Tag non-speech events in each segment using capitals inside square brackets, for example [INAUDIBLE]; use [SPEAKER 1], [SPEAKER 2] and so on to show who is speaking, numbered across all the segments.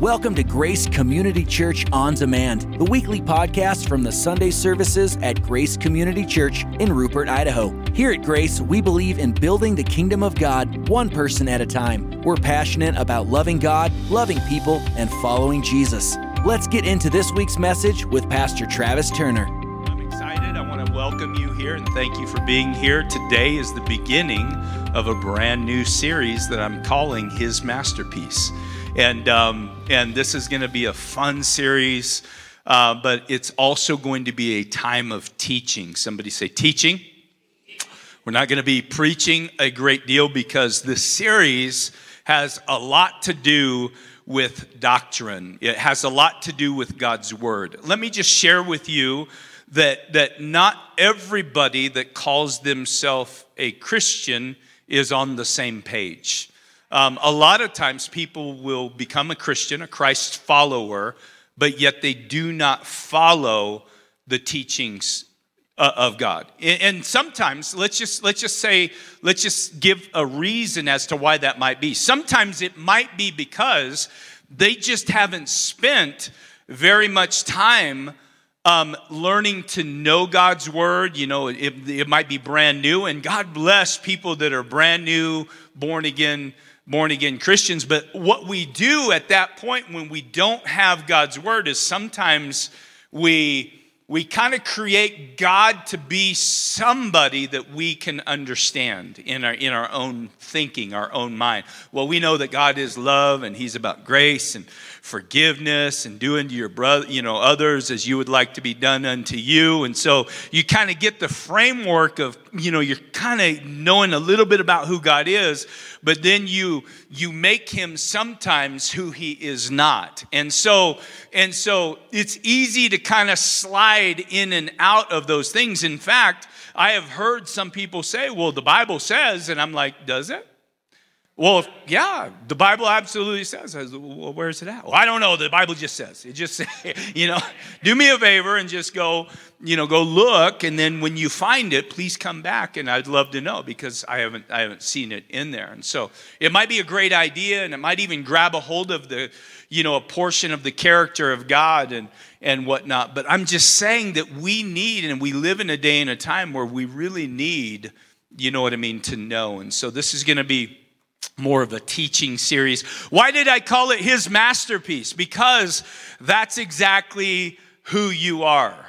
[SPEAKER 1] Welcome to Grace Community Church On Demand, the weekly podcast from the Sunday services at Grace Community Church in Rupert, Idaho. Here at Grace, we believe in building the kingdom of God one person at a time. We're passionate about loving God, loving people, and following Jesus. Let's get into this week's message with Pastor Travis Turner.
[SPEAKER 2] I'm excited. I want to welcome you here and thank you for being here. Today is the beginning of a brand new series that I'm calling His Masterpiece. And, um, and this is going to be a fun series, uh, but it's also going to be a time of teaching. Somebody say, teaching. We're not going to be preaching a great deal because this series has a lot to do with doctrine. It has a lot to do with God's word. Let me just share with you that, that not everybody that calls themselves a Christian is on the same page. Um, a lot of times people will become a Christian, a Christ follower, but yet they do not follow the teachings uh, of God. And sometimes, let's just let's just say, let's just give a reason as to why that might be. Sometimes it might be because they just haven't spent very much time um, learning to know God's word. You know, it, it might be brand new, and God bless people that are brand new, born again born again Christians. But what we do at that point when we don't have God's word is sometimes we we kind of create God to be somebody that we can understand in our in our own thinking, our own mind. Well, we know that God is love and he's about grace and forgiveness and doing to your brother, you know, others as you would like to be done unto you. And so you kind of get the framework of, you know, you're kind of knowing a little bit about who God is, but then you you make him sometimes who he is not. And so and so it's easy to kind of slide in and out of those things. In fact, I have heard some people say, "Well, the Bible says," and I'm like, "Does it?" Well, yeah, the Bible absolutely says. Well, where's it at? Well, I don't know. The Bible just says. It just, [LAUGHS] you know, do me a favor and just go, you know, go look, and then when you find it, please come back, and I'd love to know because I haven't, I haven't seen it in there. And so it might be a great idea, and it might even grab a hold of the, you know, a portion of the character of God and and whatnot. But I'm just saying that we need, and we live in a day and a time where we really need, you know what I mean, to know. And so this is going to be more of a teaching series. Why did I call it his masterpiece? Because that's exactly who you are.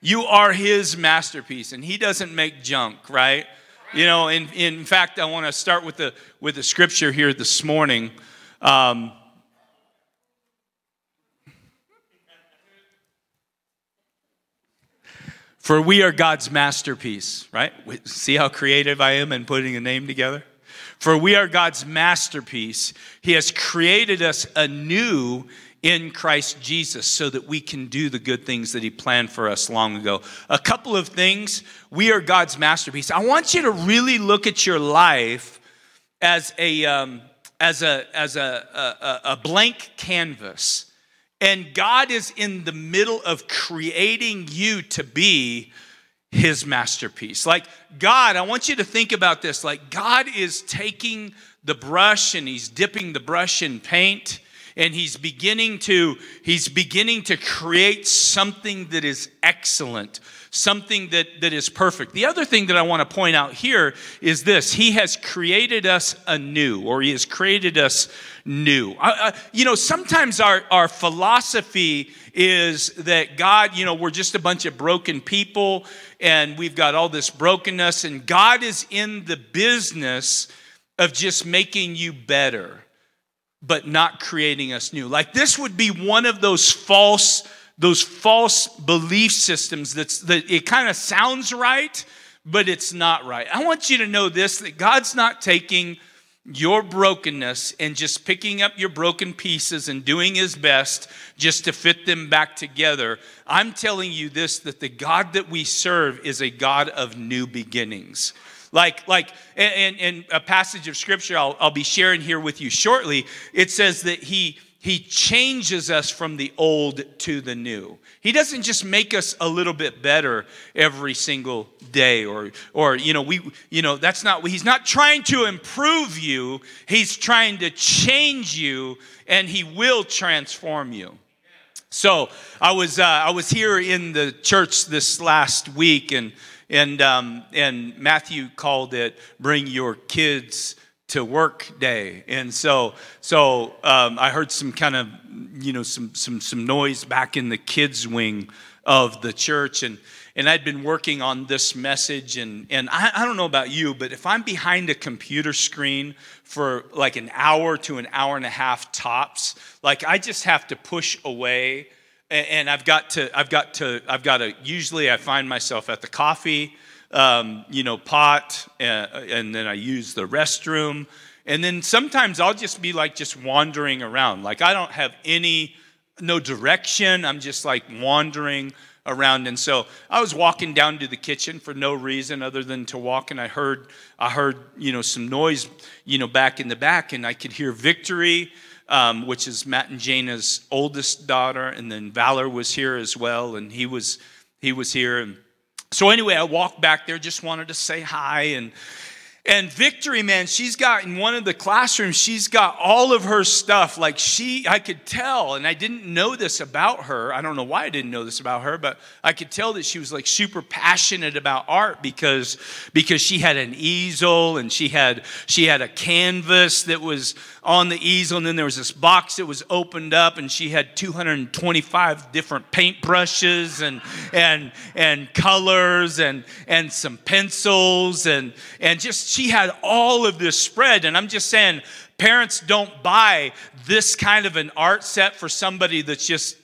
[SPEAKER 2] You are his masterpiece, and he doesn't make junk, right? You know, in, in fact, I want to start with the, with the scripture here this morning. Um, For we are God's masterpiece, right? See how creative I am in putting a name together? For we are God's masterpiece. He has created us anew in Christ Jesus so that we can do the good things that He planned for us long ago. A couple of things. We are God's masterpiece. I want you to really look at your life as a, um, as a, as a, a, a blank canvas. And God is in the middle of creating you to be his masterpiece. Like God, I want you to think about this. Like God is taking the brush and he's dipping the brush in paint and he's beginning to he's beginning to create something that is excellent something that, that is perfect. The other thing that i want to point out here is this. He has created us anew or he has created us new. I, you know sometimes our, our philosophy is that god you know we're just a bunch of broken people and we've got all this brokenness and god is in the business of just making you better but not creating us new. Like this would be one of those false those false belief systems that's that it kind of sounds right, but it's not right. I want you to know this that God's not taking your brokenness and just picking up your broken pieces and doing his best just to fit them back together. I'm telling you this that the God that we serve is a God of new beginnings. Like, like in a passage of scripture I'll, I'll be sharing here with you shortly, it says that he, he changes us from the old to the new. He doesn't just make us a little bit better every single day or or you know we you know that's not he's not trying to improve you. He's trying to change you and he will transform you. So I was uh, I was here in the church this last week and and um, and Matthew called it "Bring Your Kids to work day. And so so um, i heard some kind of you know some some some noise back in the kids wing of the church. And and i'd been working on this message. And and I, I don't know about you but if i'm behind a computer screen for like an hour to an hour and a half tops like i just have to push away. And, and i've got to i've got to i've got to usually i find myself at the coffee um, you know, pot, and, uh, and then I use the restroom. And then sometimes I'll just be like just wandering around. Like I don't have any, no direction. I'm just like wandering around. And so I was walking down to the kitchen for no reason other than to walk. And I heard, I heard, you know, some noise, you know, back in the back. And I could hear Victory, um, which is Matt and Jana's oldest daughter. And then Valor was here as well. And he was, he was here. And so anyway, I walked back there, just wanted to say hi and and Victory, man, she's got in one of the classrooms, she's got all of her stuff. Like she, I could tell, and I didn't know this about her. I don't know why I didn't know this about her, but I could tell that she was like super passionate about art because because she had an easel and she had she had a canvas that was on the easel, and then there was this box that was opened up, and she had 225 different paintbrushes and and and colors and and some pencils and and just she had all of this spread. And I'm just saying, parents don't buy this kind of an art set for somebody that's just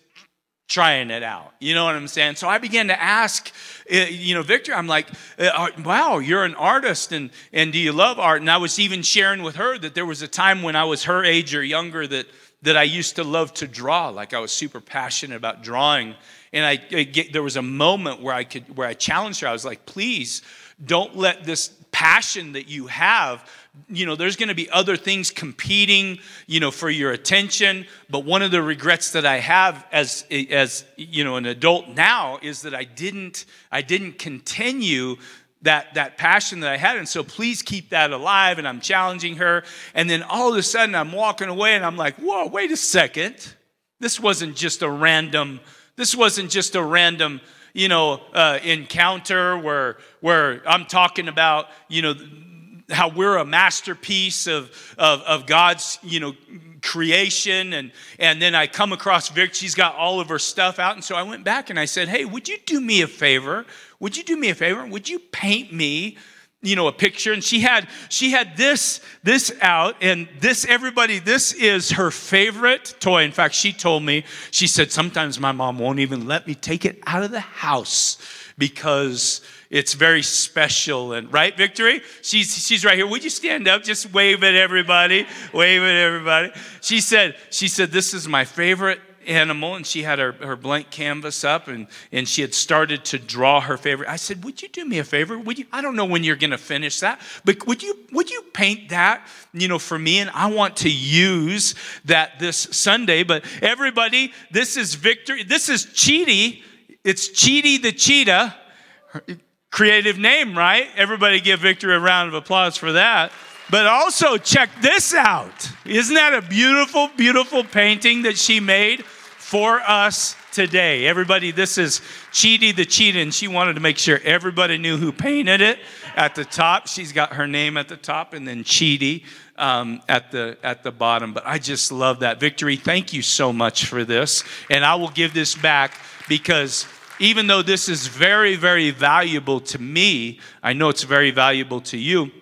[SPEAKER 2] trying it out. You know what I'm saying? So I began to ask, eh, you know, Victor, I'm like, eh, wow, you're an artist and, and do you love art? And I was even sharing with her that there was a time when I was her age or younger that, that I used to love to draw. Like I was super passionate about drawing. And I, I get, there was a moment where I could, where I challenged her. I was like, please don't let this passion that you have you know there's going to be other things competing you know for your attention. But one of the regrets that i have as as you know an adult now is that i didn't i didn't continue that that passion that i had. And so please keep that alive. And i'm challenging her. And then all of a sudden i'm walking away and i'm like whoa wait a second. This wasn't just a random this wasn't just a random you know, uh, encounter where, where I'm talking about, you know, how we're a masterpiece of, of, of God's, you know, creation. And and then I come across Vic. She's got all of her stuff out. And so I went back and I said hey would you do me a favor? Would you do me a favor? Would you paint me you know a picture. And she had she had this this out and this everybody this is her favorite toy. In fact she told me she said sometimes my mom won't even let me take it out of the house because it's very special. And right victory? She's she's right here. Would you stand up? Just wave at everybody wave at everybody. She said she said this is my favorite animal and she had her, her blank canvas up and, and she had started to draw her favorite. I said, Would you do me a favor? Would you I don't know when you're gonna finish that, but would you would you paint that, you know, for me? And I want to use that this Sunday. But everybody, this is victory. This is Cheaty. It's Cheaty the cheetah. Creative name, right? Everybody give Victory a round of applause for that. But also, check this out. Isn't that a beautiful, beautiful painting that she made? For us today. Everybody, this is Cheaty the Cheetah, and she wanted to make sure everybody knew who painted it at the top. She's got her name at the top, and then Cheaty um, at the at the bottom. But I just love that victory. Thank you so much for this, and I will give this back because even though this is very very valuable to me, I know it's very valuable to you.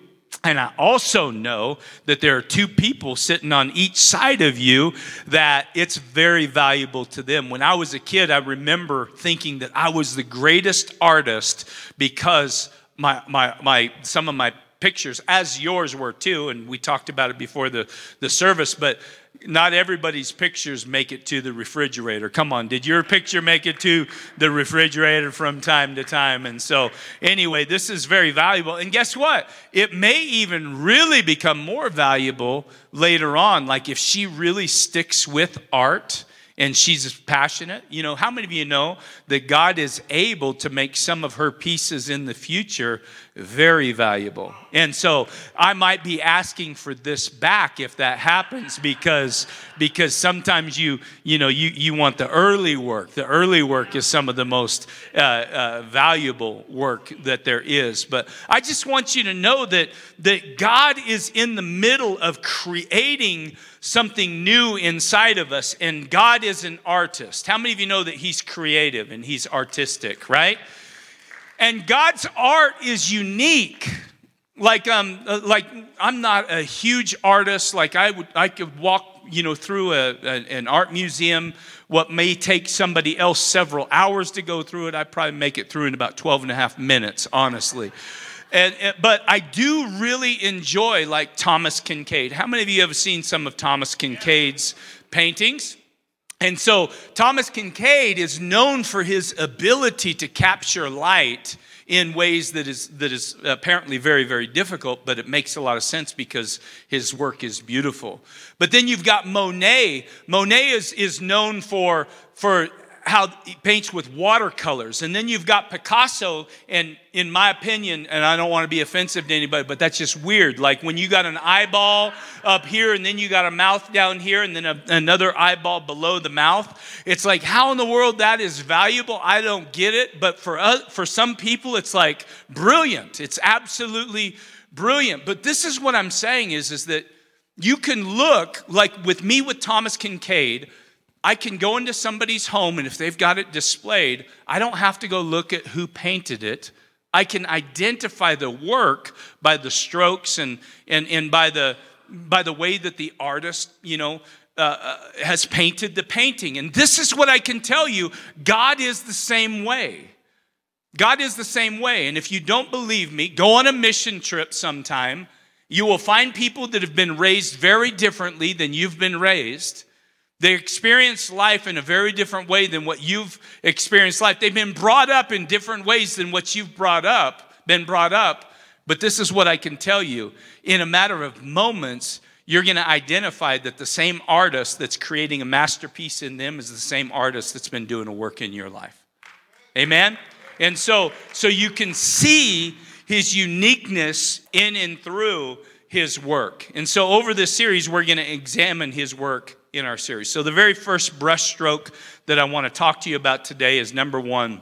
[SPEAKER 2] And I also know that there are two people sitting on each side of you that it's very valuable to them. When I was a kid, I remember thinking that I was the greatest artist because my, my, my, some of my pictures, as yours were too, and we talked about it before the, the service, but not everybody's pictures make it to the refrigerator. Come on, did your picture make it to the refrigerator from time to time? And so, anyway, this is very valuable. And guess what? It may even really become more valuable later on. Like if she really sticks with art and she's passionate. You know, how many of you know that God is able to make some of her pieces in the future very valuable? And so I might be asking for this back if that happens because because sometimes you you know you you want the early work. The early work is some of the most uh, uh, valuable work that there is. But I just want you to know that that God is in the middle of creating something new inside of us, and God is an artist. How many of you know that He's creative and He's artistic, right? And God's art is unique. Like, um, uh, like I'm not a huge artist. Like I would, I could walk, you know, through a, a, an art museum. What may take somebody else several hours to go through it, I probably make it through in about 12 and a half minutes, honestly. And, and, but I do really enjoy like Thomas Kinkade. How many of you have seen some of Thomas Kinkade's paintings? And so Thomas Kinkade is known for his ability to capture light in ways that is that is apparently very very difficult but it makes a lot of sense because his work is beautiful. But then you've got monet. Monet is is known for for how he paints with watercolors. And then you've got Picasso, and in my opinion, and I don't want to be offensive to anybody, but that's just weird. Like when you got an eyeball up here, and then you got a mouth down here, and then a, another eyeball below the mouth. It's like, how in the world that is valuable? I don't get it. But for, us, for some people, it's like brilliant. It's absolutely brilliant. But this is what I'm saying is, is that you can look, like with me with Thomas Kinkade, I can go into somebody's home, and if they've got it displayed, I don't have to go look at who painted it. I can identify the work by the strokes and, and, and by, the, by the way that the artist, you know, uh, uh, has painted the painting. And this is what I can tell you God is the same way. God is the same way. And if you don't believe me, go on a mission trip sometime. You will find people that have been raised very differently than you've been raised. They experience life in a very different way than what you've experienced life. They've been brought up in different ways than what you've brought up, been brought up. But this is what I can tell you. In a matter of moments, you're going to identify that the same artist that's creating a masterpiece in them is the same artist that's been doing a work in your life. Amen? And so, so you can see his uniqueness in and through his work. And so over this series, we're going to examine his work in our series. So, the very first brushstroke that I want to talk to you about today is number one.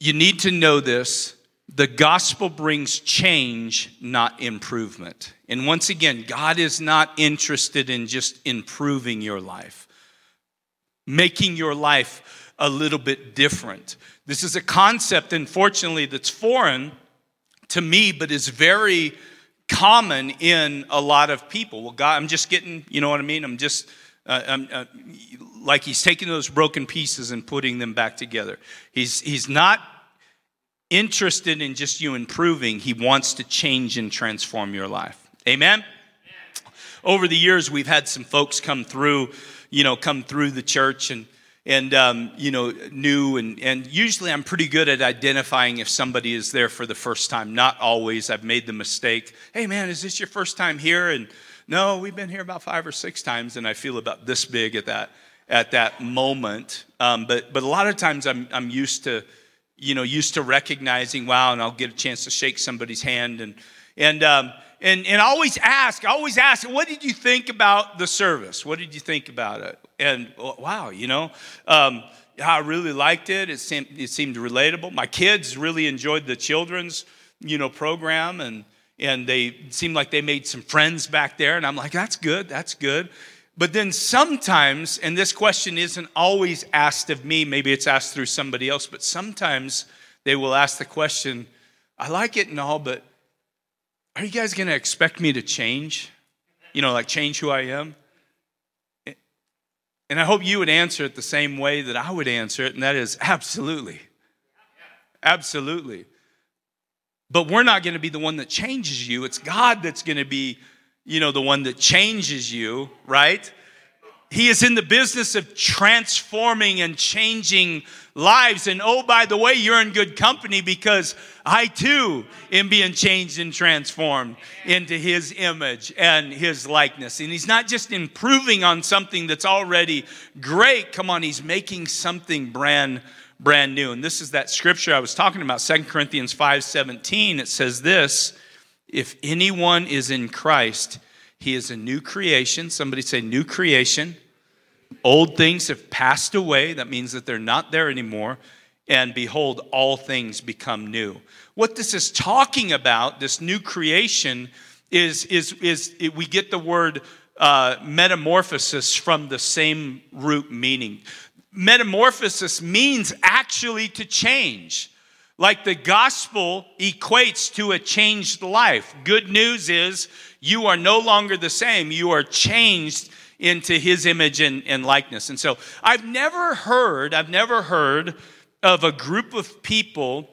[SPEAKER 2] You need to know this the gospel brings change, not improvement. And once again, God is not interested in just improving your life, making your life a little bit different. This is a concept, unfortunately, that's foreign to me, but is very common in a lot of people. Well, God, I'm just getting, you know what I mean? I'm just, uh, I'm, uh, like He's taking those broken pieces and putting them back together. He's, he's not interested in just you improving, He wants to change and transform your life. Amen? Over the years, we've had some folks come through, you know, come through the church and and um, you know new and, and usually i'm pretty good at identifying if somebody is there for the first time. Not always. I've made the mistake hey man is this your first time here? And no we've been here about five or six times and i feel about this big at that at that moment. Um, but but a lot of times i'm i'm used to you know used to recognizing wow and i'll get a chance to shake somebody's hand and and um, and, and always ask, always ask, what did you think about the service? What did you think about it? And wow, you know, um, I really liked it. It seemed, it seemed relatable. My kids really enjoyed the children's, you know, program, and and they seemed like they made some friends back there. And I'm like, that's good, that's good. But then sometimes, and this question isn't always asked of me, maybe it's asked through somebody else, but sometimes they will ask the question, I like it and all, but are you guys going to expect me to change? You know, like change who I am? And I hope you would answer it the same way that I would answer it, and that is absolutely. Absolutely. But we're not going to be the one that changes you. It's God that's going to be, you know, the one that changes you, right? He is in the business of transforming and changing lives. And oh, by the way, you're in good company because I too am being changed and transformed into His image and His likeness. And He's not just improving on something that's already great. Come on, He's making something brand brand new. And this is that scripture I was talking about, Second Corinthians 5 17. It says this if anyone is in Christ, he is a new creation. Somebody say, new creation. Old things have passed away. That means that they're not there anymore. And behold, all things become new. What this is talking about, this new creation, is, is, is it, we get the word uh, metamorphosis from the same root meaning. Metamorphosis means actually to change. Like the gospel equates to a changed life. Good news is you are no longer the same. You are changed into his image and, and likeness. And so I've never heard, I've never heard of a group of people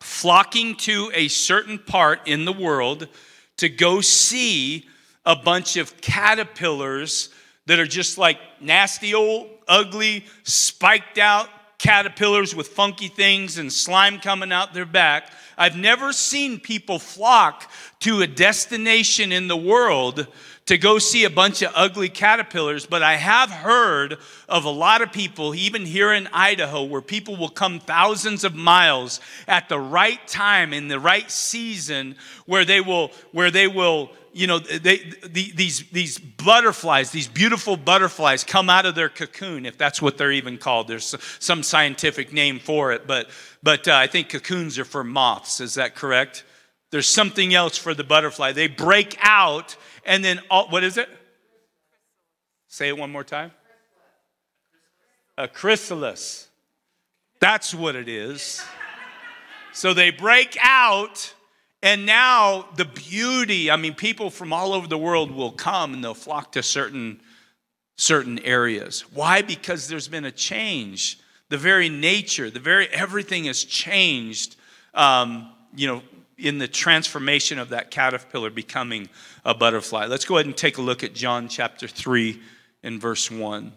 [SPEAKER 2] flocking to a certain part in the world to go see a bunch of caterpillars that are just like nasty old, ugly, spiked out caterpillars with funky things and slime coming out their back. I've never seen people flock to a destination in the world to go see a bunch of ugly caterpillars, but I have heard of a lot of people, even here in Idaho, where people will come thousands of miles at the right time in the right season where they will, where they will, you know, they, the, these, these butterflies, these beautiful butterflies come out of their cocoon, if that's what they're even called. There's some scientific name for it, but, but uh, I think cocoons are for moths. Is that correct? There's something else for the butterfly. They break out and then, all, what is it? Say it one more time. A chrysalis. That's what it is. So they break out, and now the beauty I mean, people from all over the world will come and they'll flock to certain, certain areas. Why? Because there's been a change. The very nature, the very everything has changed, um, you know, in the transformation of that caterpillar becoming a butterfly. Let's go ahead and take a look at John chapter 3 and verse 1.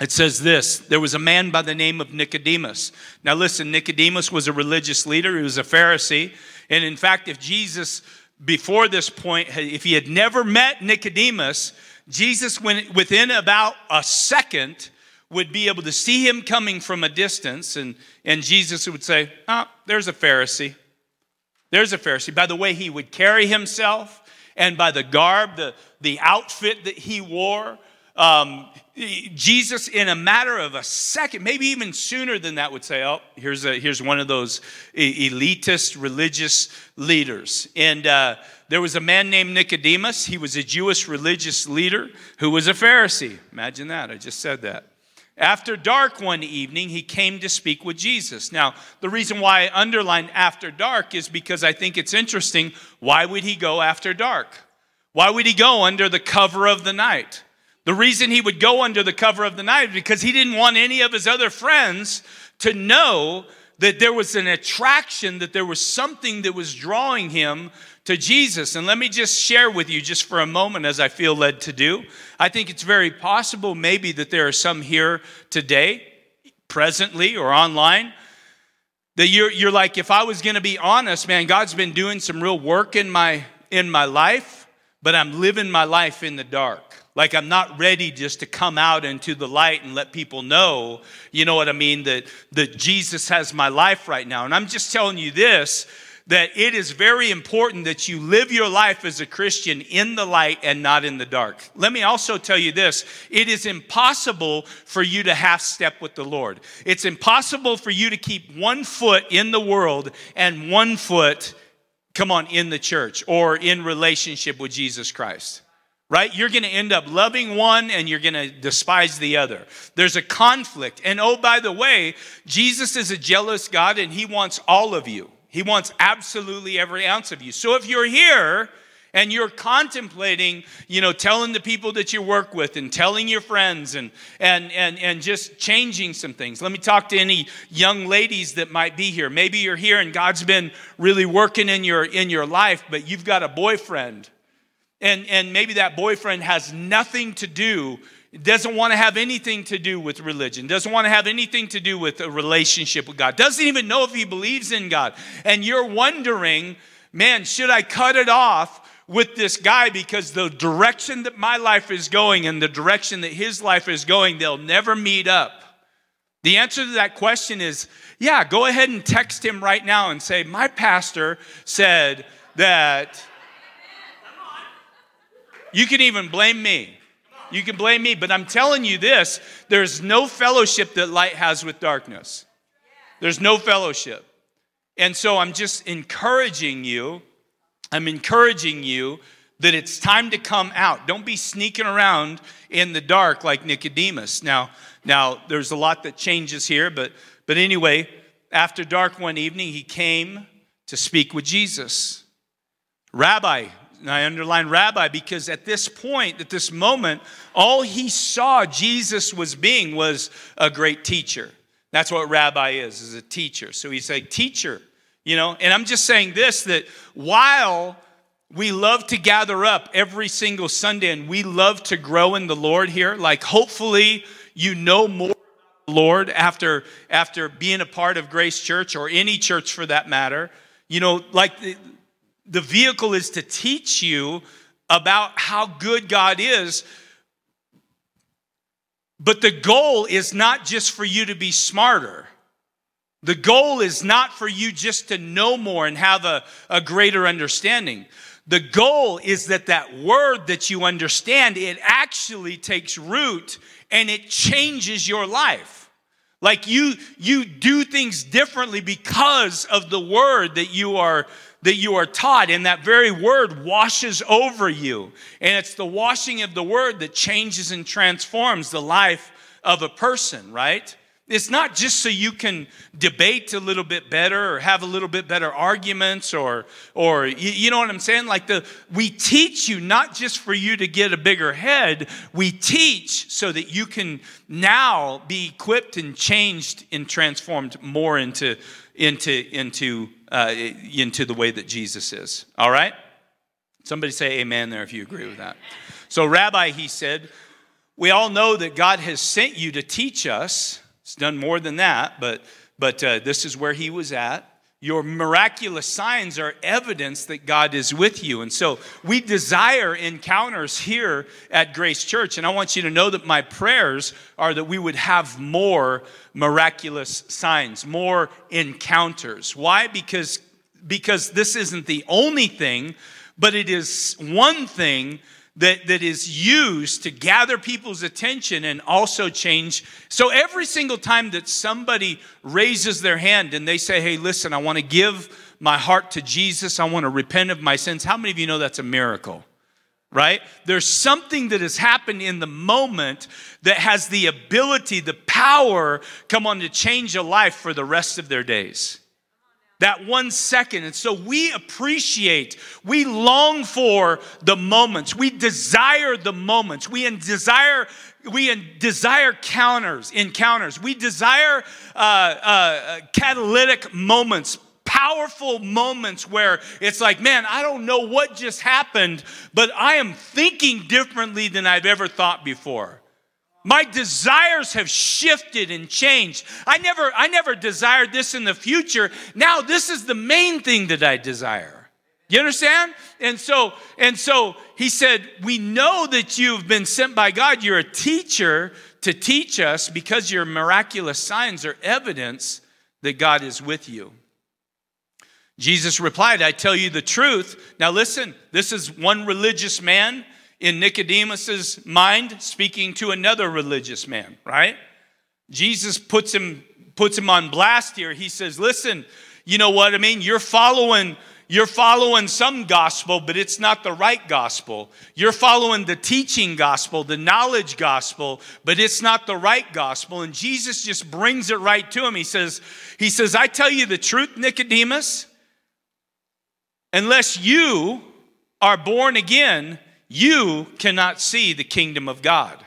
[SPEAKER 2] It says this There was a man by the name of Nicodemus. Now, listen, Nicodemus was a religious leader, he was a Pharisee. And in fact, if Jesus, before this point, if he had never met Nicodemus, Jesus, within about a second, would be able to see him coming from a distance, and, and Jesus would say, Ah, there's a Pharisee. There's a Pharisee. By the way he would carry himself, and by the garb, the, the outfit that he wore. Um, Jesus, in a matter of a second, maybe even sooner than that, would say, Oh, here's, a, here's one of those elitist religious leaders. And uh, there was a man named Nicodemus. He was a Jewish religious leader who was a Pharisee. Imagine that. I just said that. After dark one evening, he came to speak with Jesus. Now, the reason why I underline after dark is because I think it's interesting. Why would he go after dark? Why would he go under the cover of the night? The reason he would go under the cover of the night is because he didn't want any of his other friends to know that there was an attraction, that there was something that was drawing him to Jesus. And let me just share with you, just for a moment, as I feel led to do. I think it's very possible, maybe, that there are some here today, presently or online, that you're, you're like, if I was to be honest, man, God's been doing some real work in my in my life, but I'm living my life in the dark. Like I'm not ready just to come out into the light and let people know, you know what I mean, that, that Jesus has my life right now. And I'm just telling you this that it is very important that you live your life as a Christian in the light and not in the dark. Let me also tell you this it is impossible for you to half step with the Lord. It's impossible for you to keep one foot in the world and one foot, come on, in the church or in relationship with Jesus Christ right? You're going to end up loving one and you're going to despise the other. There's a conflict. And oh, by the way, Jesus is a jealous God and he wants all of you. He wants absolutely every ounce of you. So if you're here and you're contemplating, you know, telling the people that you work with and telling your friends and, and, and, and just changing some things. Let me talk to any young ladies that might be here. Maybe you're here and God's been really working in your, in your life, but you've got a boyfriend. And, and maybe that boyfriend has nothing to do doesn't want to have anything to do with religion, doesn't want to have anything to do with a relationship with God, doesn't even know if he believes in God. And you're wondering, man, should I cut it off with this guy because the direction that my life is going and the direction that his life is going, they'll never meet up. The answer to that question is yeah, go ahead and text him right now and say, My pastor said that. You can even blame me. You can blame me, but I'm telling you this there's no fellowship that light has with darkness. There's no fellowship. And so I'm just encouraging you I'm encouraging you that it's time to come out. Don't be sneaking around in the dark like Nicodemus. Now, now there's a lot that changes here, but but anyway, after dark one evening, he came to speak with Jesus. Rabbi, and I underline rabbi because at this point, at this moment, all he saw Jesus was being was a great teacher. That's what rabbi is, is a teacher. So he's like, teacher, you know, and I'm just saying this that while we love to gather up every single Sunday and we love to grow in the Lord here, like hopefully you know more Lord after after being a part of Grace Church or any church for that matter. You know, like the, the vehicle is to teach you about how good God is. But the goal is not just for you to be smarter. The goal is not for you just to know more and have a, a greater understanding. The goal is that that word that you understand, it actually takes root and it changes your life. Like you, you do things differently because of the word that you are that you are taught, and that very word washes over you. And it's the washing of the word that changes and transforms the life of a person, right? It's not just so you can debate a little bit better or have a little bit better arguments or or you, you, know what I'm saying? Like the we teach you not just for you to get a bigger head, we teach so that you can now be equipped and changed and transformed more into into into uh, into the way that Jesus is. All right? Somebody say amen there if you agree with that. So rabbi he said, we all know that God has sent you to teach us He's done more than that, but, but uh, this is where he was at. Your miraculous signs are evidence that God is with you. And so we desire encounters here at Grace Church. And I want you to know that my prayers are that we would have more miraculous signs, more encounters. Why? Because, because this isn't the only thing, but it is one thing that, that is used to gather people's attention and also change. So every single time that somebody raises their hand and they say, Hey, listen, I want to give my heart to Jesus, I want to repent of my sins, how many of you know that's a miracle? Right? There's something that has happened in the moment that has the ability, the power, come on, to change a life for the rest of their days that one second. And so we appreciate, we long for the moments. We desire the moments. We desire we desire counters, encounters. We desire uh, uh, catalytic moments, powerful moments where it's like, man, I don't know what just happened, but I am thinking differently than I've ever thought before. My desires have shifted and changed. I never, I never desired this in the future. Now this is the main thing that I desire. You understand? And so, and so he said, We know that you've been sent by God. You're a teacher to teach us because your miraculous signs are evidence that God is with you. Jesus replied, I tell you the truth. Now listen, this is one religious man in Nicodemus's mind speaking to another religious man, right? Jesus puts him puts him on blast here. He says, "Listen, you know what I mean? You're following you're following some gospel, but it's not the right gospel. You're following the teaching gospel, the knowledge gospel, but it's not the right gospel." And Jesus just brings it right to him. He says, he says, "I tell you the truth, Nicodemus, unless you are born again, you cannot see the kingdom of God.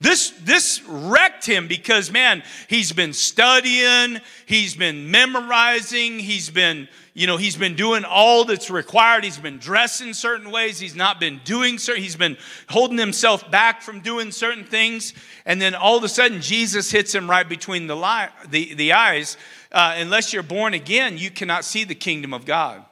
[SPEAKER 2] This, this wrecked him because, man, he's been studying, he's been memorizing, he's been, you know, he's been doing all that's required. He's been dressing certain ways. He's not been doing certain, he's been holding himself back from doing certain things. And then all of a sudden, Jesus hits him right between the, li- the, the eyes. Uh, unless you're born again, you cannot see the kingdom of God.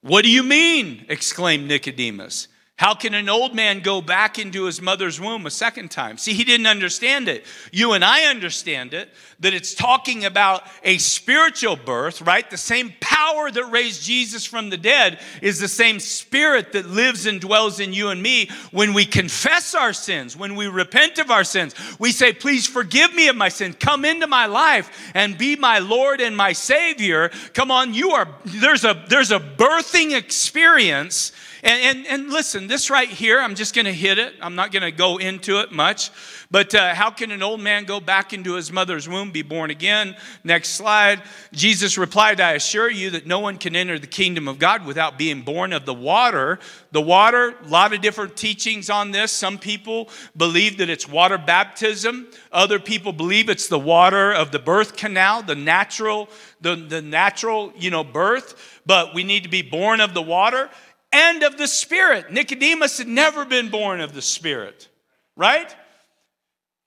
[SPEAKER 2] What do you mean? exclaimed Nicodemus. How can an old man go back into his mother's womb a second time? See, he didn't understand it. You and I understand it, that it's talking about a spiritual birth, right? The same power that raised Jesus from the dead is the same spirit that lives and dwells in you and me when we confess our sins, when we repent of our sins. We say, Please forgive me of my sin. Come into my life and be my Lord and my Savior. Come on, you are, there's a, there's a birthing experience and, and, and listen, this right here, I'm just going to hit it. I'm not going to go into it much. But uh, how can an old man go back into his mother's womb, be born again? Next slide. Jesus replied, I assure you that no one can enter the kingdom of God without being born of the water. The water, a lot of different teachings on this. Some people believe that it's water baptism. Other people believe it's the water of the birth canal, the natural, the, the natural, you know, birth. But we need to be born of the water and of the Spirit. Nicodemus had never been born of the Spirit, right?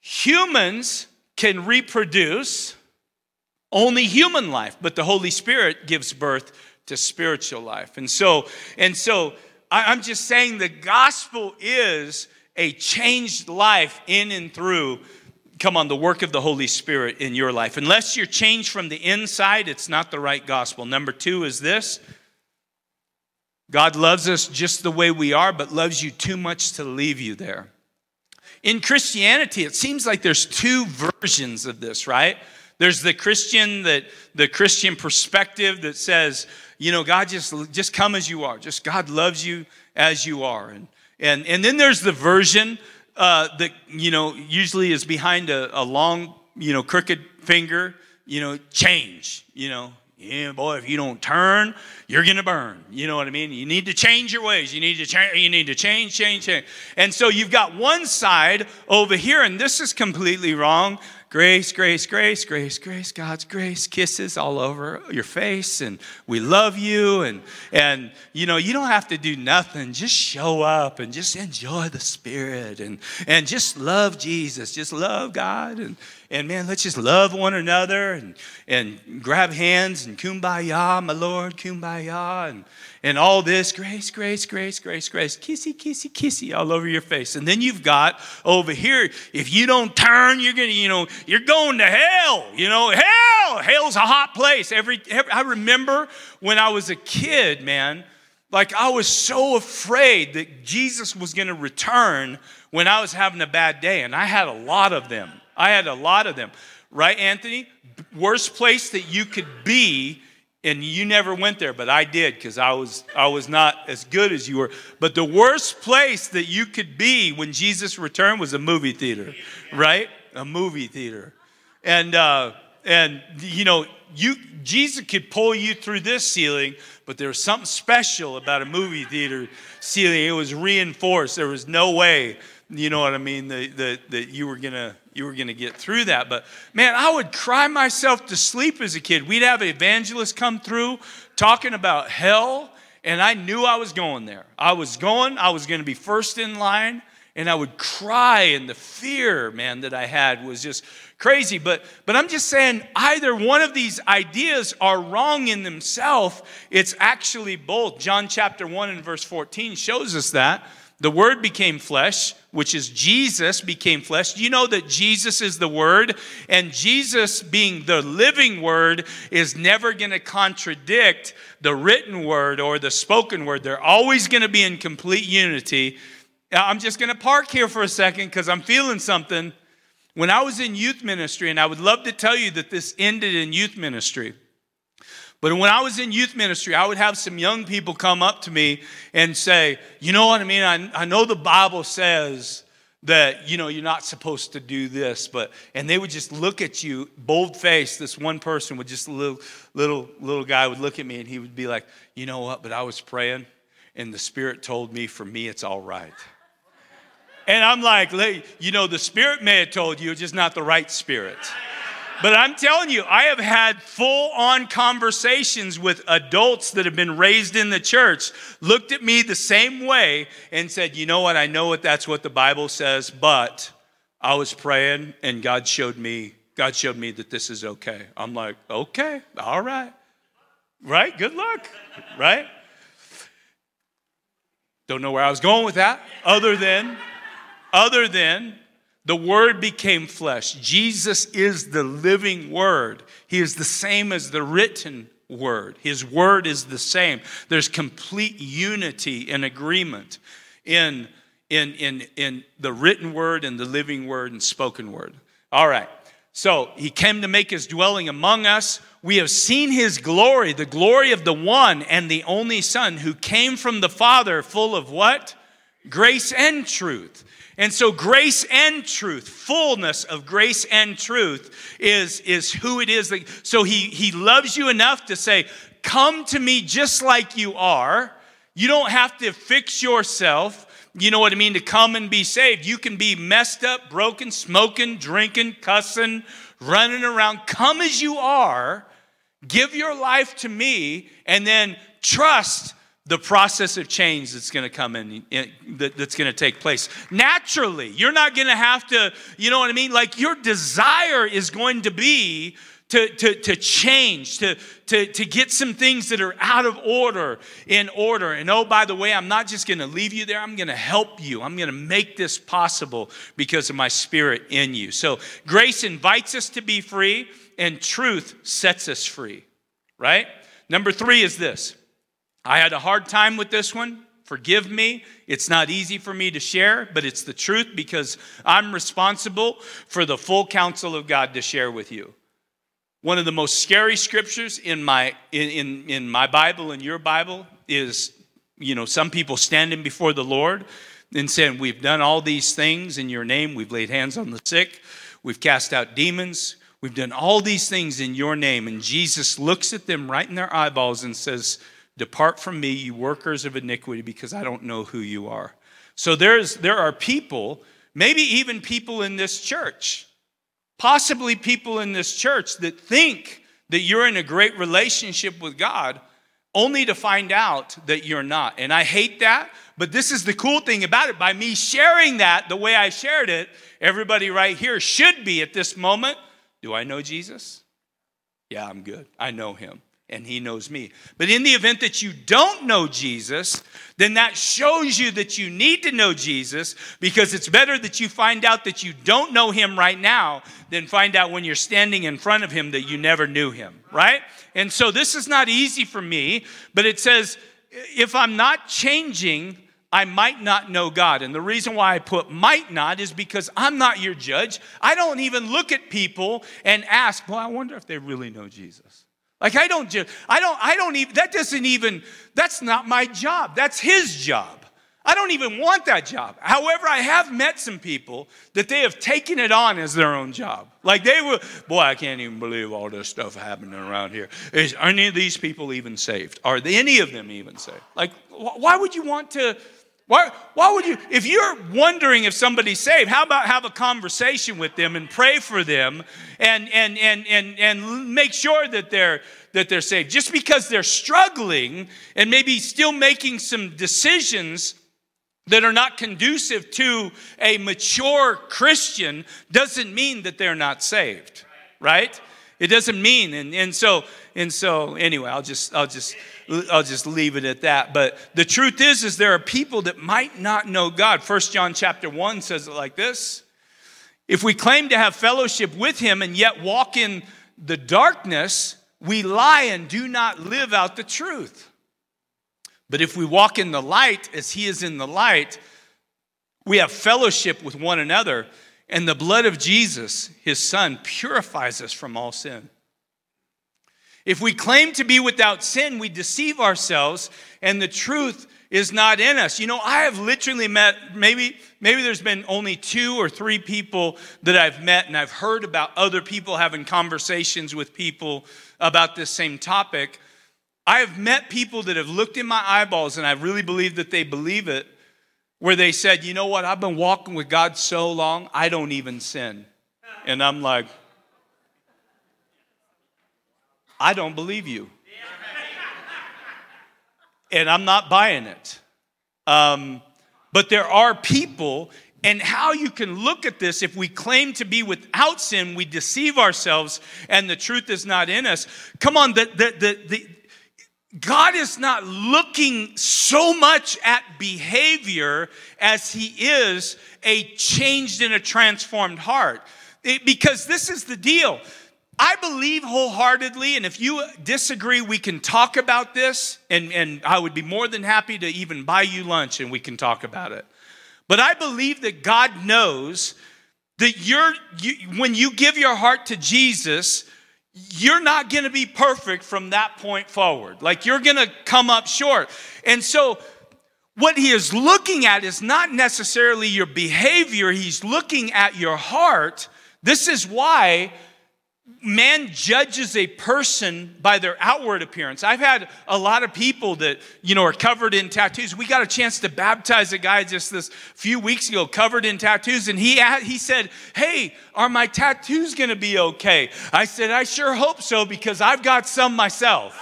[SPEAKER 2] Humans can reproduce only human life, but the Holy Spirit gives birth to spiritual life. And so, and so I'm just saying the gospel is a changed life in and through come on the work of the holy spirit in your life unless you're changed from the inside it's not the right gospel number two is this God loves us just the way we are, but loves you too much to leave you there. In Christianity, it seems like there's two versions of this, right? There's the Christian that the Christian perspective that says, you know, God just just come as you are. Just God loves you as you are. And and and then there's the version uh, that you know usually is behind a, a long, you know, crooked finger. You know, change. You know, yeah, boy, if you don't turn, you're gonna burn. You know what I mean? You need to change your ways. You need to change, you need to change, change, change. And so you've got one side over here, and this is completely wrong. Grace, grace, grace, grace, grace, God's grace, kisses all over your face, and we love you. And and you know, you don't have to do nothing. Just show up and just enjoy the Spirit and and just love Jesus. Just love God and and man, let's just love one another and, and grab hands and kumbaya, my Lord, kumbaya, and, and all this grace, grace, grace, grace, grace, kissy, kissy, kissy all over your face. And then you've got over here, if you don't turn, you're gonna, you know, you're going to hell. You know, hell, hell's a hot place. Every, every I remember when I was a kid, man, like I was so afraid that Jesus was gonna return when I was having a bad day, and I had a lot of them. I had a lot of them. Right, Anthony? Worst place that you could be, and you never went there, but I did because I was, I was not as good as you were. But the worst place that you could be when Jesus returned was a movie theater, right? A movie theater. And, uh, and you know, you, Jesus could pull you through this ceiling, but there was something special about a movie theater ceiling. It was reinforced. There was no way, you know what I mean, that, that, that you were to you were going to get through that. But man, I would cry myself to sleep as a kid. We'd have evangelists come through talking about hell, and I knew I was going there. I was going, I was going to be first in line, and I would cry, and the fear, man, that I had was just crazy. But but I'm just saying either one of these ideas are wrong in themselves. It's actually both. John chapter 1 and verse 14 shows us that. The Word became flesh, which is Jesus became flesh. You know that Jesus is the Word, and Jesus, being the living Word, is never going to contradict the written Word or the spoken Word. They're always going to be in complete unity. I'm just going to park here for a second because I'm feeling something. When I was in youth ministry, and I would love to tell you that this ended in youth ministry. But when I was in youth ministry, I would have some young people come up to me and say, You know what I mean? I, I know the Bible says that, you know, you're not supposed to do this, but, and they would just look at you, bold face. This one person would just, a little, little, little guy would look at me and he would be like, You know what? But I was praying And the Spirit told me, for me, it's all right. And I'm like, you know, the Spirit may have told you, it's just not the right Spirit. But I'm telling you, I have had full on conversations with adults that have been raised in the church, looked at me the same way, and said, You know what? I know what that's what the Bible says, but I was praying and God showed me, God showed me that this is okay. I'm like, Okay, all right. Right? Good luck. Right? Don't know where I was going with that, other than, other than the Word became flesh. Jesus is the living Word. He is the same as the written Word. His Word is the same. There's complete unity and agreement in, in, in, in the written Word and the living Word and spoken Word. All right. So he came to make his dwelling among us. We have seen his glory, the glory of the one and the only Son who came from the Father, full of what? Grace and truth. And so, grace and truth, fullness of grace and truth, is, is who it is. That, so, he, he loves you enough to say, Come to me just like you are. You don't have to fix yourself. You know what I mean? To come and be saved. You can be messed up, broken, smoking, drinking, cussing, running around. Come as you are. Give your life to me, and then trust the process of change that's going to come in, in that, that's going to take place naturally you're not going to have to you know what i mean like your desire is going to be to, to, to change, to, to, to get some things that are out of order in order. And oh, by the way, I'm not just going to leave you there, I'm going to help you. I'm going to make this possible because of my spirit in you. So, grace invites us to be free, and truth sets us free, right? Number three is this I had a hard time with this one. Forgive me. It's not easy for me to share, but it's the truth because I'm responsible for the full counsel of God to share with you. One of the most scary scriptures in my in, in, in my Bible and your Bible is, you know, some people standing before the Lord and saying, We've done all these things in your name. We've laid hands on the sick, we've cast out demons, we've done all these things in your name. And Jesus looks at them right in their eyeballs and says, Depart from me, you workers of iniquity, because I don't know who you are. So there's, there are people, maybe even people in this church, possibly people in this church that think that you're in a great relationship with God only to find out that you're not. And I hate that, but this is the cool thing about it. By me sharing that the way I shared it, everybody right here should be at this moment. Do I know Jesus? Yeah, I'm good. I know him and he knows me. But in the event that you don't know Jesus, then that shows you that you need to know Jesus because it's better that you find out that you don't know him right now than find out when you're standing in front of him that you never knew him, right? And so this is not easy for me, but it says if I'm not changing, I might not know God. And the reason why I put might not is because I'm not your judge. I don't even look at people and ask, well, I wonder if they really know Jesus. Like I don't just, I don't, I don't even, that doesn't even, that's not my job. That's his job. I don't even want that job. However, I have met some people that they have taken it on as their own job. Like they were, boy, I can't even believe all this stuff happening around here. Is any of these people even saved? Are any of them even saved? Like, why would you want to? Why, why would you, if you're wondering if somebody's saved, how about have a conversation with them and pray for them and, and, and, and, and make sure that they're, that they're saved? Just because they're struggling and maybe still making some decisions that are not conducive to a mature Christian doesn't mean that they're not saved, right? It doesn't mean, and, and so, and so anyway, I'll just, I'll just, I'll just leave it at that. But the truth is, is there are people that might not know God. First John chapter 1 says it like this. If we claim to have fellowship with him and yet walk in the darkness, we lie and do not live out the truth. But if we walk in the light as he is in the light, we have fellowship with one another, and the blood of Jesus, his son, purifies us from all sin. If we claim to be without sin, we deceive ourselves and the truth is not in us. You know, I have literally met maybe maybe there's been only two or three people that I've met and I've heard about other people having conversations with people about this same topic. I have met people that have looked in my eyeballs, and I really believe that they believe it, where they said, You know what? I've been walking with God so long, I don't even sin. And I'm like, I don't believe you. And I'm not buying it. Um, but there are people, and how you can look at this if we claim to be without sin, we deceive ourselves, and the truth is not in us. Come on, the, the, the, the God is not looking so much at behavior as He is a changed and a transformed heart. It, because this is the deal. I believe wholeheartedly, and if you disagree, we can talk about this, and, and I would be more than happy to even buy you lunch and we can talk about it. But I believe that God knows that you're, you, when you give your heart to Jesus, you're not going to be perfect from that point forward. Like you're going to come up short. And so, what he is looking at is not necessarily your behavior, he's looking at your heart. This is why man judges a person by their outward appearance. I've had a lot of people that, you know, are covered in tattoos. We got a chance to baptize a guy just this few weeks ago covered in tattoos and he he said, "Hey, are my tattoos going to be okay?" I said, "I sure hope so because I've got some myself."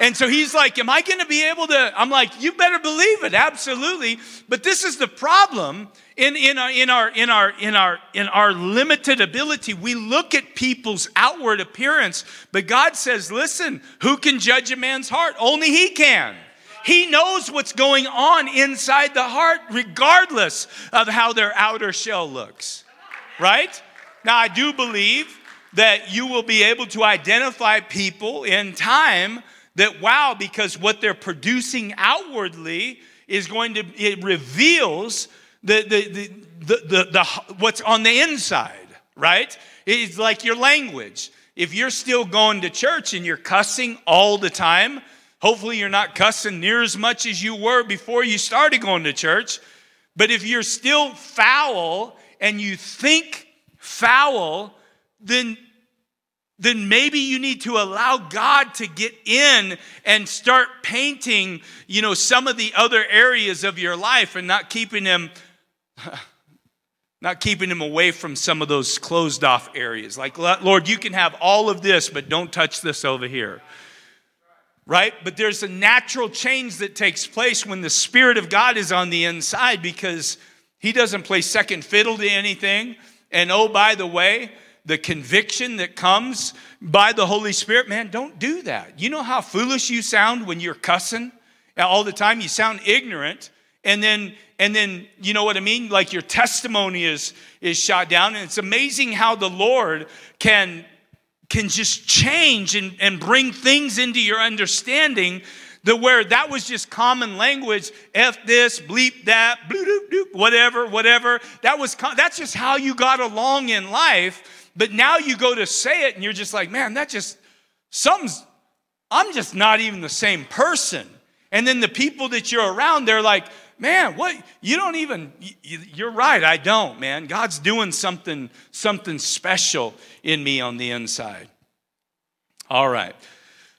[SPEAKER 2] And so he's like, Am I going to be able to? I'm like, You better believe it, absolutely. But this is the problem in, in, our, in, our, in, our, in, our, in our limited ability, we look at people's outward appearance, but God says, listen, who can judge a man's heart? Only He can. He knows what's going on inside the heart, regardless of how their outer shell looks. Right? Now, I do believe that you will be able to identify people in time that, wow, because what they're producing outwardly is going to, it reveals the, the, the, the, the, the, what's on the inside, right? It's like your language. If you're still going to church and you're cussing all the time, hopefully you're not cussing near as much as you were before you started going to church. But if you're still foul and you think foul, then then maybe you need to allow God to get in and start painting, you know, some of the other areas of your life and not keeping him [LAUGHS] not keeping him away from some of those closed off areas. Like, Lord, you can have all of this, but don't touch this over here. Right? But there's a natural change that takes place when the Spirit of God is on the inside because He doesn't play second fiddle to anything. And oh, by the way, the conviction that comes by the Holy Spirit, man, don't do that. You know how foolish you sound when you're cussing all the time? You sound ignorant and then and then you know what i mean like your testimony is is shot down and it's amazing how the lord can can just change and, and bring things into your understanding that where that was just common language f this bleep that bloop doop doop whatever whatever that was that's just how you got along in life but now you go to say it and you're just like man that just something's i'm just not even the same person and then the people that you're around they're like man, what? You don't even, you're right, I don't, man. God's doing something, something special in me on the inside. All right.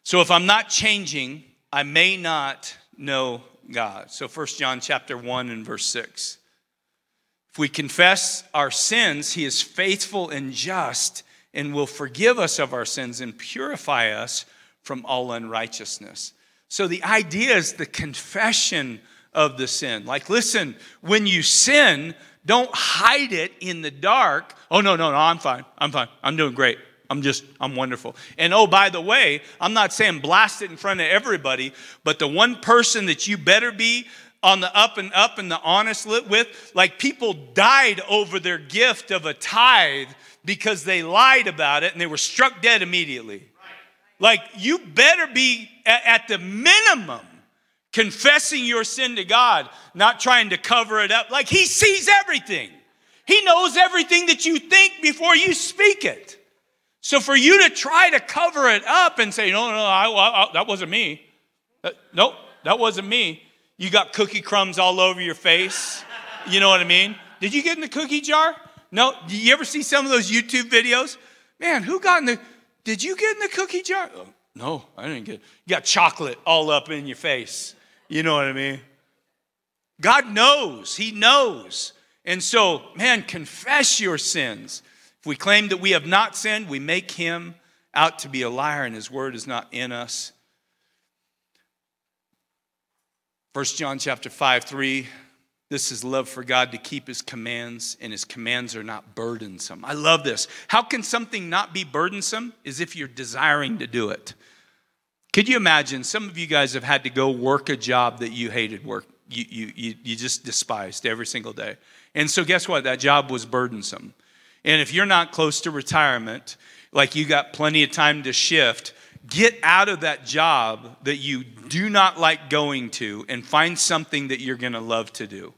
[SPEAKER 2] So if I'm not changing, I may not know God. So First John chapter 1 and verse 6. If we confess our sins, he is faithful and just and will forgive us of our sins and purify us from all unrighteousness. So the idea is the confession of the sin. Like, listen, when you sin, don't hide it in the dark. Oh, no, no, no, I'm fine. I'm fine. I'm doing great. I'm just, I'm wonderful. And oh, by the way, I'm not saying blast it in front of everybody, but the one person that you better be on the up and up and the honest lit with, like people died over their gift of a tithe because they lied about it and they were struck dead immediately. Like you better be at the minimum confessing your sin to God, not trying to cover it up. Like He sees everything, He knows everything that you think before you speak it. So for you to try to cover it up and say, no, no, I, I, that wasn't me. That, uh, nope, that wasn't me. You got cookie crumbs all over your face. You know what I mean? Did you get in the cookie jar? No. Did you ever see some of those YouTube videos? Man, who got in the, did you get in the cookie jar? No, I didn't get. You got chocolate all up in your face. You know what I mean? God knows. He knows. And so, man, confess your sins. If we claim that we have not sinned, we make him out to be a liar and his word is not in us. 1 John chapter 5, 3. This is love for God to keep his commands, and his commands are not burdensome. I love this. How can something not be burdensome? Is if you're desiring to do it. Could you imagine? Some of you guys have had to go work a job that you hated work, you, you, you, you just despised every single day. And so, guess what? That job was burdensome. And if you're not close to retirement, like you got plenty of time to shift, get out of that job that you do not like going to and find something that you're going to love to do.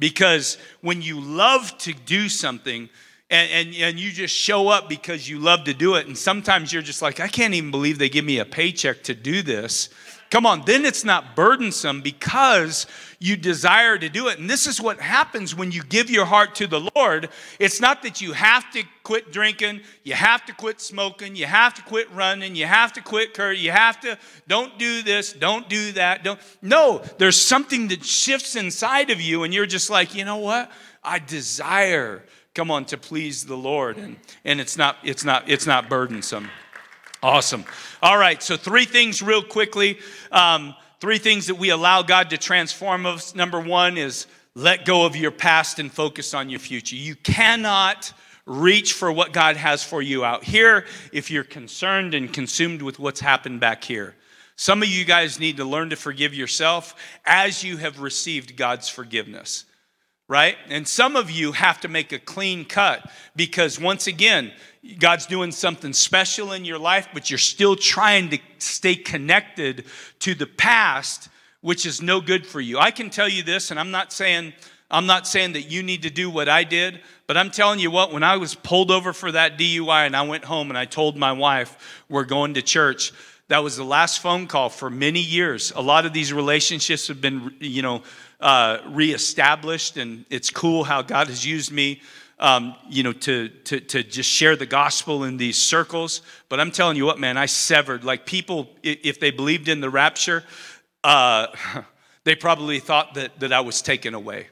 [SPEAKER 2] Because when you love to do something, and, and, and you just show up because you love to do it, and sometimes you're just like, I can't even believe they give me a paycheck to do this. Come on, then it's not burdensome because you desire to do it. And this is what happens when you give your heart to the Lord. It's not that you have to quit drinking, you have to quit smoking, you have to quit running, you have to quit curry, you have to don't do this, don't do that. Don't No, there's something that shifts inside of you and you're just like, "You know what? I desire come on to please the Lord." And and it's not it's not it's not burdensome. Awesome. All right, so three things real quickly. Um, three things that we allow God to transform us. Number one is let go of your past and focus on your future. You cannot reach for what God has for you out here if you're concerned and consumed with what's happened back here. Some of you guys need to learn to forgive yourself as you have received God's forgiveness right? And some of you have to make a clean cut because, once again, God's doing something special in your life, but you're still trying to stay connected to the past, which is no good for you. I can tell you this, and I'm not saying. I'm not saying that you need to do what I did, but I'm telling you what, when I was pulled over for that DUI and I went home and I told my wife, we're going to church, that was the last phone call for many years. A lot of these relationships have been, you know, uh, reestablished, and it's cool how God has used me, um, you know, to, to, to just share the gospel in these circles. But I'm telling you what, man, I severed. Like people, if they believed in the rapture, uh, [LAUGHS] they probably thought that, that I was taken away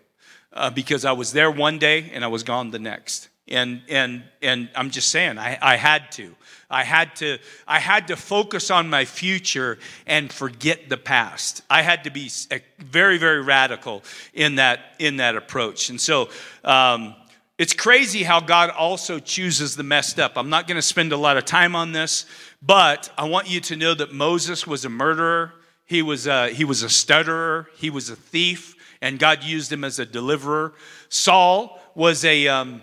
[SPEAKER 2] uh, because I was there one day and I was gone the next. And, and, and I'm just saying, I, I had to. I had to I had to focus on my future and forget the past. I had to be very very radical in that in that approach. And so um, it's crazy how God also chooses the messed up. I'm not going to spend a lot of time on this, but I want you to know that Moses was a murderer. He was a, he was a stutterer. He was a thief, and God used him as a deliverer. Saul was a um,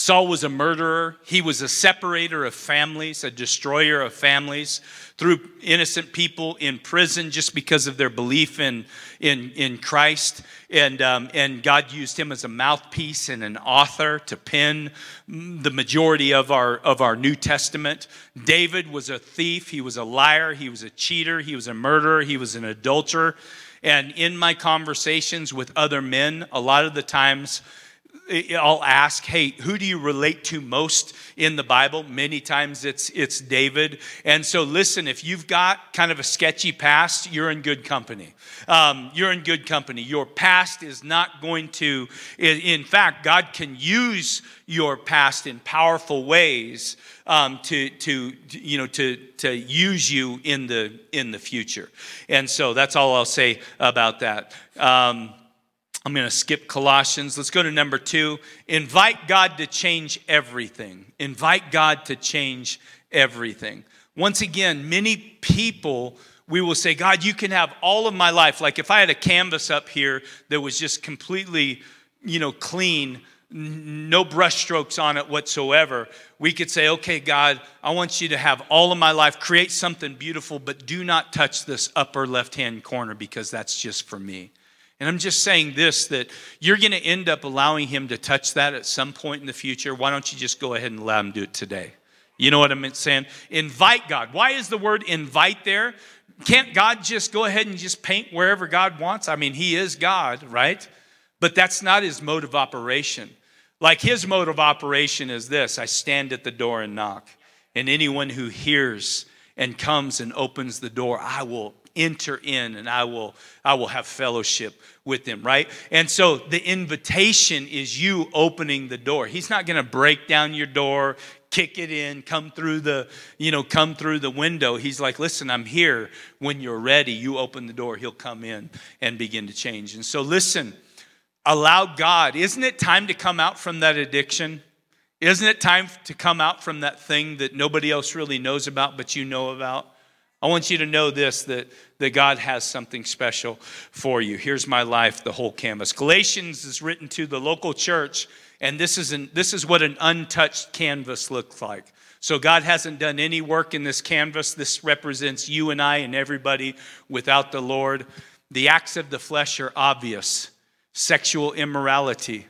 [SPEAKER 2] Saul was a murderer. He was a separator of families, a destroyer of families, threw innocent people in prison just because of their belief in, in, in Christ. And, um, and God used him as a mouthpiece and an author to pen the majority of our, of our New Testament. David was a thief. He was a liar. He was a cheater. He was a murderer. He was an adulterer. And in my conversations with other men, a lot of the times, I'll ask, hey, who do you relate to most in the Bible? Many times it's, it's David. And so, listen, if you've got kind of a sketchy past, you're in good company. Um, you're in good company. Your past is not going to, in fact, God can use your past in powerful ways um, to, to, you know, to, to use you in the, in the future. And so that's all I'll say about that. Um, I'm going to skip Colossians. Let's go to number two. Invite God to change everything. Invite God to change everything. Once again, many people, we will say, God, you can have all of my life. Like if I had a canvas up here that was just completely, you know, clean, no brushstrokes on it whatsoever, we could say, okay, God, I want you to have all of my life, create something beautiful, but do not touch this upper left hand corner because that's just for me. And I'm just saying this that you're going to end up allowing him to touch that at some point in the future. Why don't you just go ahead and let him do it today? You know what I'm saying? Invite God. Why is the word invite there? Can't God just go ahead and just paint wherever God wants? I mean, he is God, right? But that's not his mode of operation. Like his mode of operation is this I stand at the door and knock. And anyone who hears and comes and opens the door, I will enter in and I will I will have fellowship with them, right? And so the invitation is you opening the door. He's not going to break down your door, kick it in, come through the, you know, come through the window. He's like, "Listen, I'm here. When you're ready, you open the door. He'll come in and begin to change." And so listen, allow God. Isn't it time to come out from that addiction? Isn't it time to come out from that thing that nobody else really knows about but you know about? I want you to know this that, that God has something special for you. Here's my life, the whole canvas. Galatians is written to the local church, and this is, an, this is what an untouched canvas looks like. So, God hasn't done any work in this canvas. This represents you and I and everybody without the Lord. The acts of the flesh are obvious sexual immorality,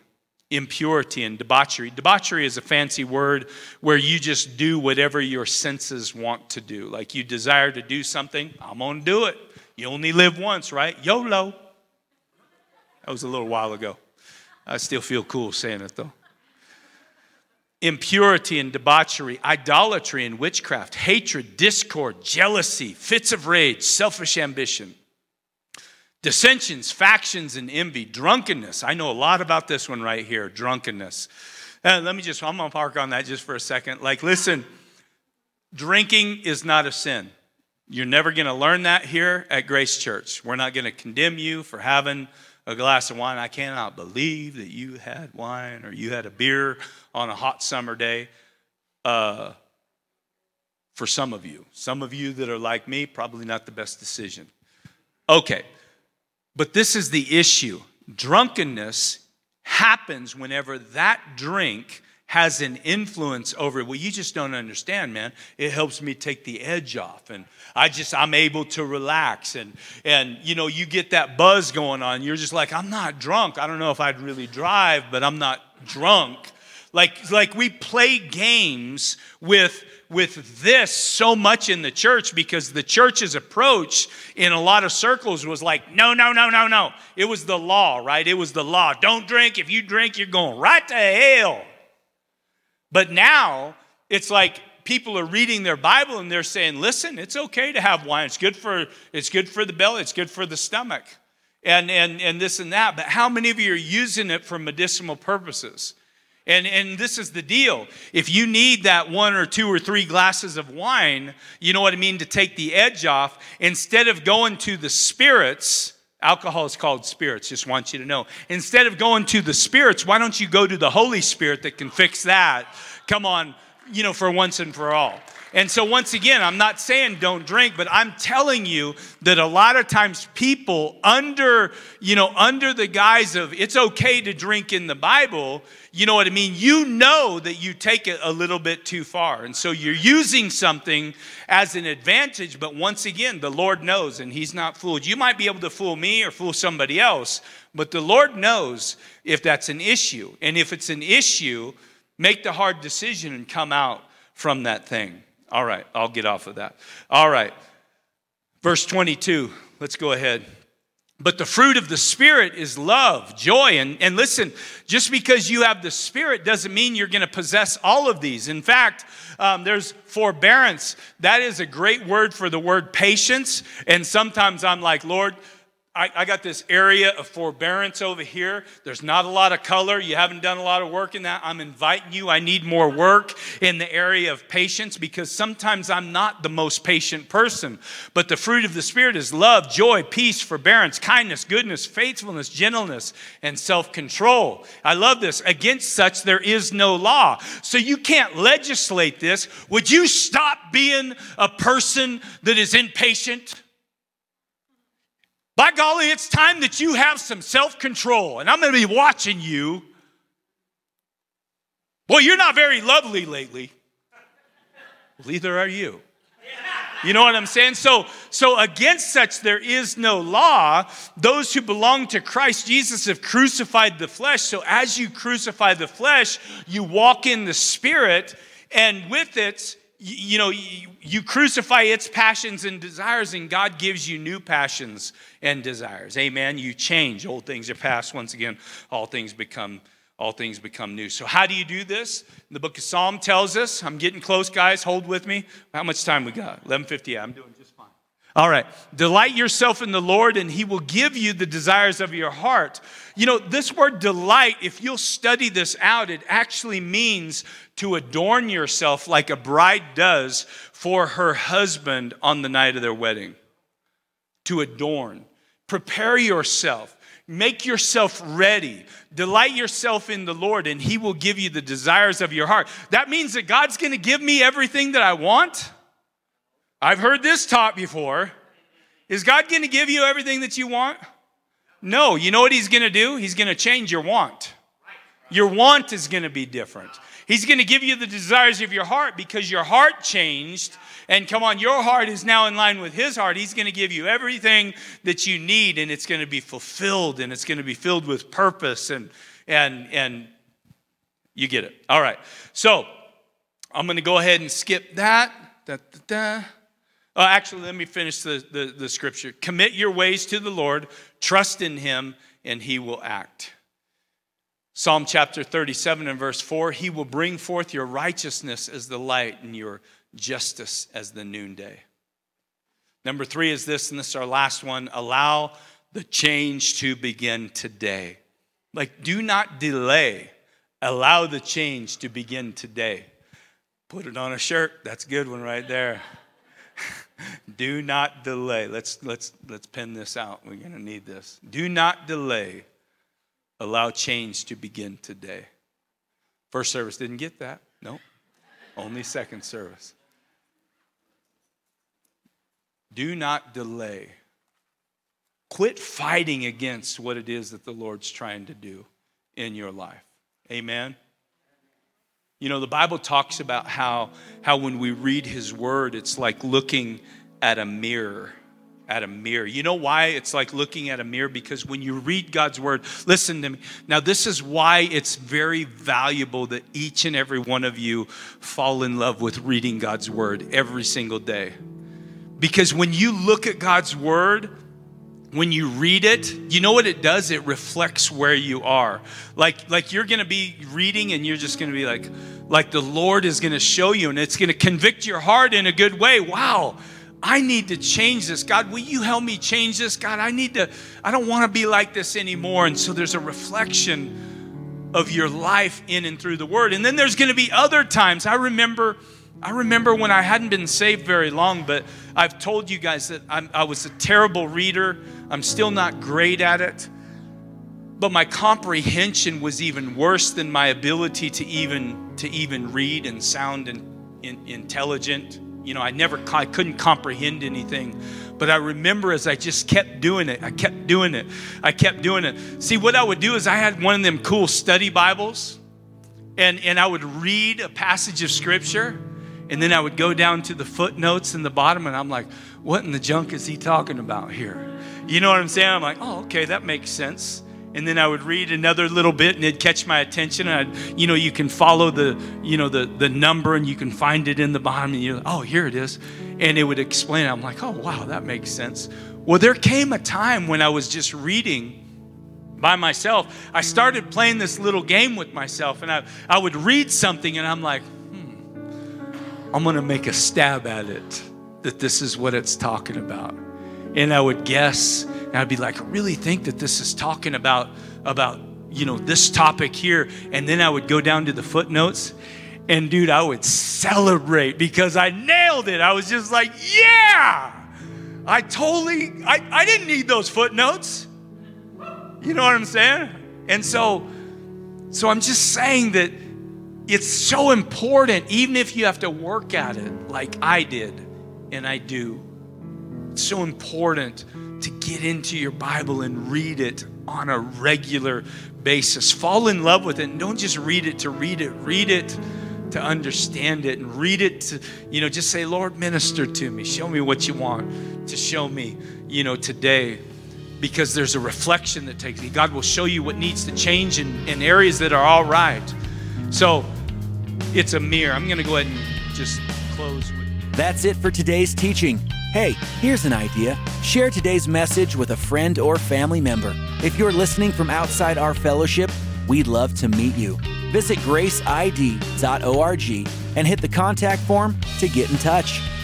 [SPEAKER 2] impurity and debauchery. Debauchery is a fancy word where you just do whatever your senses want to do. Like you desire to do something, I'm going to do it. You only live once, right? YOLO. That was a little while ago. I still feel cool saying it though. Impurity and debauchery, idolatry and witchcraft, hatred, discord, jealousy, fits of rage, selfish ambition dissensions, factions, and envy, drunkenness. I know a lot about this one right here drunkenness. Uh, let me just, I'm gonna park on that just for a second. Like, listen, drinking is not a sin. You're never gonna learn that here at Grace Church. We're not gonna condemn you for having a glass of wine. I cannot believe that you had wine or you had a beer on a hot summer day. Uh, for some of you, some of you that are like me, probably not the best decision. Okay, but this is the issue drunkenness happens whenever that drink has an influence over it. Well, you just don't understand, man. It helps me take the edge off and I just I'm able to relax and and you know, you get that buzz going on. You're just like, I'm not drunk. I don't know if I'd really drive, but I'm not drunk. Like like we play games with with this so much in the church because the church's approach in a lot of circles was like, no, no, no, no, no. It was the law, right? It was the law. Don't drink. If you drink, you're going right to hell. But now it's like people are reading their Bible and they're saying, listen, it's okay to have wine. It's good for, it's good for the belly, it's good for the stomach, and, and, and this and that. But how many of you are using it for medicinal purposes? And, and this is the deal. If you need that one or two or three glasses of wine, you know what I mean, to take the edge off, instead of going to the spirits, alcohol is called spirits, just want you to know. Instead of going to the spirits, why don't you go to the Holy Spirit that can fix that? Come on, you know, for once and for all. And so, once again, I'm not saying don't drink, but I'm telling you that a lot of times people, under, you know, under the guise of it's okay to drink in the Bible, you know what I mean? You know that you take it a little bit too far. And so you're using something as an advantage, but once again, the Lord knows and He's not fooled. You might be able to fool me or fool somebody else, but the Lord knows if that's an issue. And if it's an issue, make the hard decision and come out from that thing. All right, I'll get off of that. All right, verse 22, let's go ahead. But the fruit of the Spirit is love, joy. And, and listen, just because you have the Spirit doesn't mean you're going to possess all of these. In fact, um, there's forbearance. That is a great word for the word patience. And sometimes I'm like, Lord, I, I, got this area of forbearance over here. There's not a lot of color. You haven't done a lot of work in that. I'm inviting you. I need more work in the area of patience because sometimes I'm not the most patient person. But the fruit of the Spirit is love, joy, peace, forbearance, kindness, goodness, faithfulness, gentleness, and self control. I love this. Against such there is no law. So you can't legislate this. Would you stop being a person that is impatient? By golly, it's time that you have some self control, and I'm going to be watching you. Well, you're not very lovely lately. Well, are you. You know what I'm saying? So, so against such there is no law. Those who belong to Christ Jesus have crucified the flesh. So as you crucify the flesh, you walk in the spirit, and with it, you, know, you, crucify its passions and desires, and God gives you new passions and desires. Amen. You change. Old things are past. Once again, all things become all things become new. So, how do you do this? The book of Psalm tells us. I'm getting close, guys. Hold with me. How much time we got? 11:50. I'm doing. All right. Delight yourself in the Lord, and He will give you the desires of your heart. You know, this word delight, if you'll study this out, it actually means to adorn yourself like a bride does for her husband on the night of their wedding. To adorn. Prepare yourself. Make yourself ready. Delight yourself in the Lord, and He will give you the desires of your heart. That means that God's going to give me everything that I want. I've heard this taught before. Is God going to give you everything that you want? No. You know what He's going to do? He's going to change your want. Your want is going to be different. He's going to give you the desires of your heart because your heart changed and come on, your heart is now in line with His heart. He's going to give you everything that you need, and it's going to be fulfilled, and it's going to be filled with purpose, and and and you get it. All right. So I'm going to go ahead and skip that. Da, da, da. Oh, actually, let me finish the, the, the scripture. Commit your ways to the Lord, trust in Him, and He will act. Psalm chapter 37 and verse 4 He will bring forth your righteousness as the light and your justice as the noonday. Number three is this, and this is our last one allow the change to begin today. Like, do not delay. Allow the change to begin today. Put it on a shirt. That's a good one right there. [LAUGHS] do not delay. Let's let's let's pin this out. We're going to need this. Do not delay. Allow change to begin today. First service didn't get that. No. Nope. Only second service. Do not delay. Quit fighting against what it is that the Lord's trying to do in your life. Amen. You know, the Bible talks about how, how when we read His Word, it's like looking at a mirror. At a mirror. You know why it's like looking at a mirror? Because when you read God's Word, listen to me. Now, this is why it's very valuable that each and every one of you fall in love with reading God's Word every single day. Because when you look at God's word, when you read it, you know what it does? It reflects where you are. Like, like you're gonna be reading and you're just gonna be like, like the Lord is gonna show you and it's gonna convict your heart in a good way. Wow, I need to change this. God, will you help me change this? God, I need to, I don't wanna be like this anymore. And so there's a reflection of your life in and through the word. And then there's gonna be other times. I remember I remember when I hadn't been saved very long, but I've told you guys that I'm, i was a terrible reader. I'm still not great at it. But my comprehension was even worse than my ability to even to even read and sound and in, intelligent. You know, I never I couldn't comprehend anything. But I remember as I just kept doing it, I kept doing it, I kept doing it. See, what I would do is I had one of them cool study Bibles, and, and I would read a passage of scripture and then I would go down to the footnotes in the bottom, and I'm like, what in the junk is he talking about here? You know what I'm saying? I'm like, oh, okay, that makes sense. And then I would read another little bit, and it'd catch my attention. And I'd, you know, you can follow the, you know, the the number, and you can find it in the bottom. And you, oh, here it is, and it would explain. I'm like, oh, wow, that makes sense. Well, there came a time when I was just reading by myself. I started playing this little game with myself, and I I would read something, and I'm like, I'm going to make a stab at it that this is what it's talking about. And I would guess, and I'd be like, really think that this is talking about, about, you know, this topic here. And then I would go down to the footnotes. And dude, I would celebrate because I nailed it. I was just like, yeah, I totally, I, I didn't need those footnotes. You know what I'm saying? And so, so I'm just saying that it's so important, even if you have to work at it like I did and I do. It's so important to get into your Bible and read it on a regular basis. Fall in love with it and don't just read it to read it, read it to understand it and read it to, you know, just say, Lord, minister to me. Show me what you want to show me, you know, today. Because there's a reflection that takes me. God will show you what needs to change in, in areas that are all right. So, it's a mirror. I'm going to go ahead and just close with.
[SPEAKER 1] That's it for today's teaching. Hey, here's an idea. Share today's message with a friend or family member. If you're listening from outside our fellowship, We'd love to meet you. Visit graceid.org and hit the contact form to get in touch.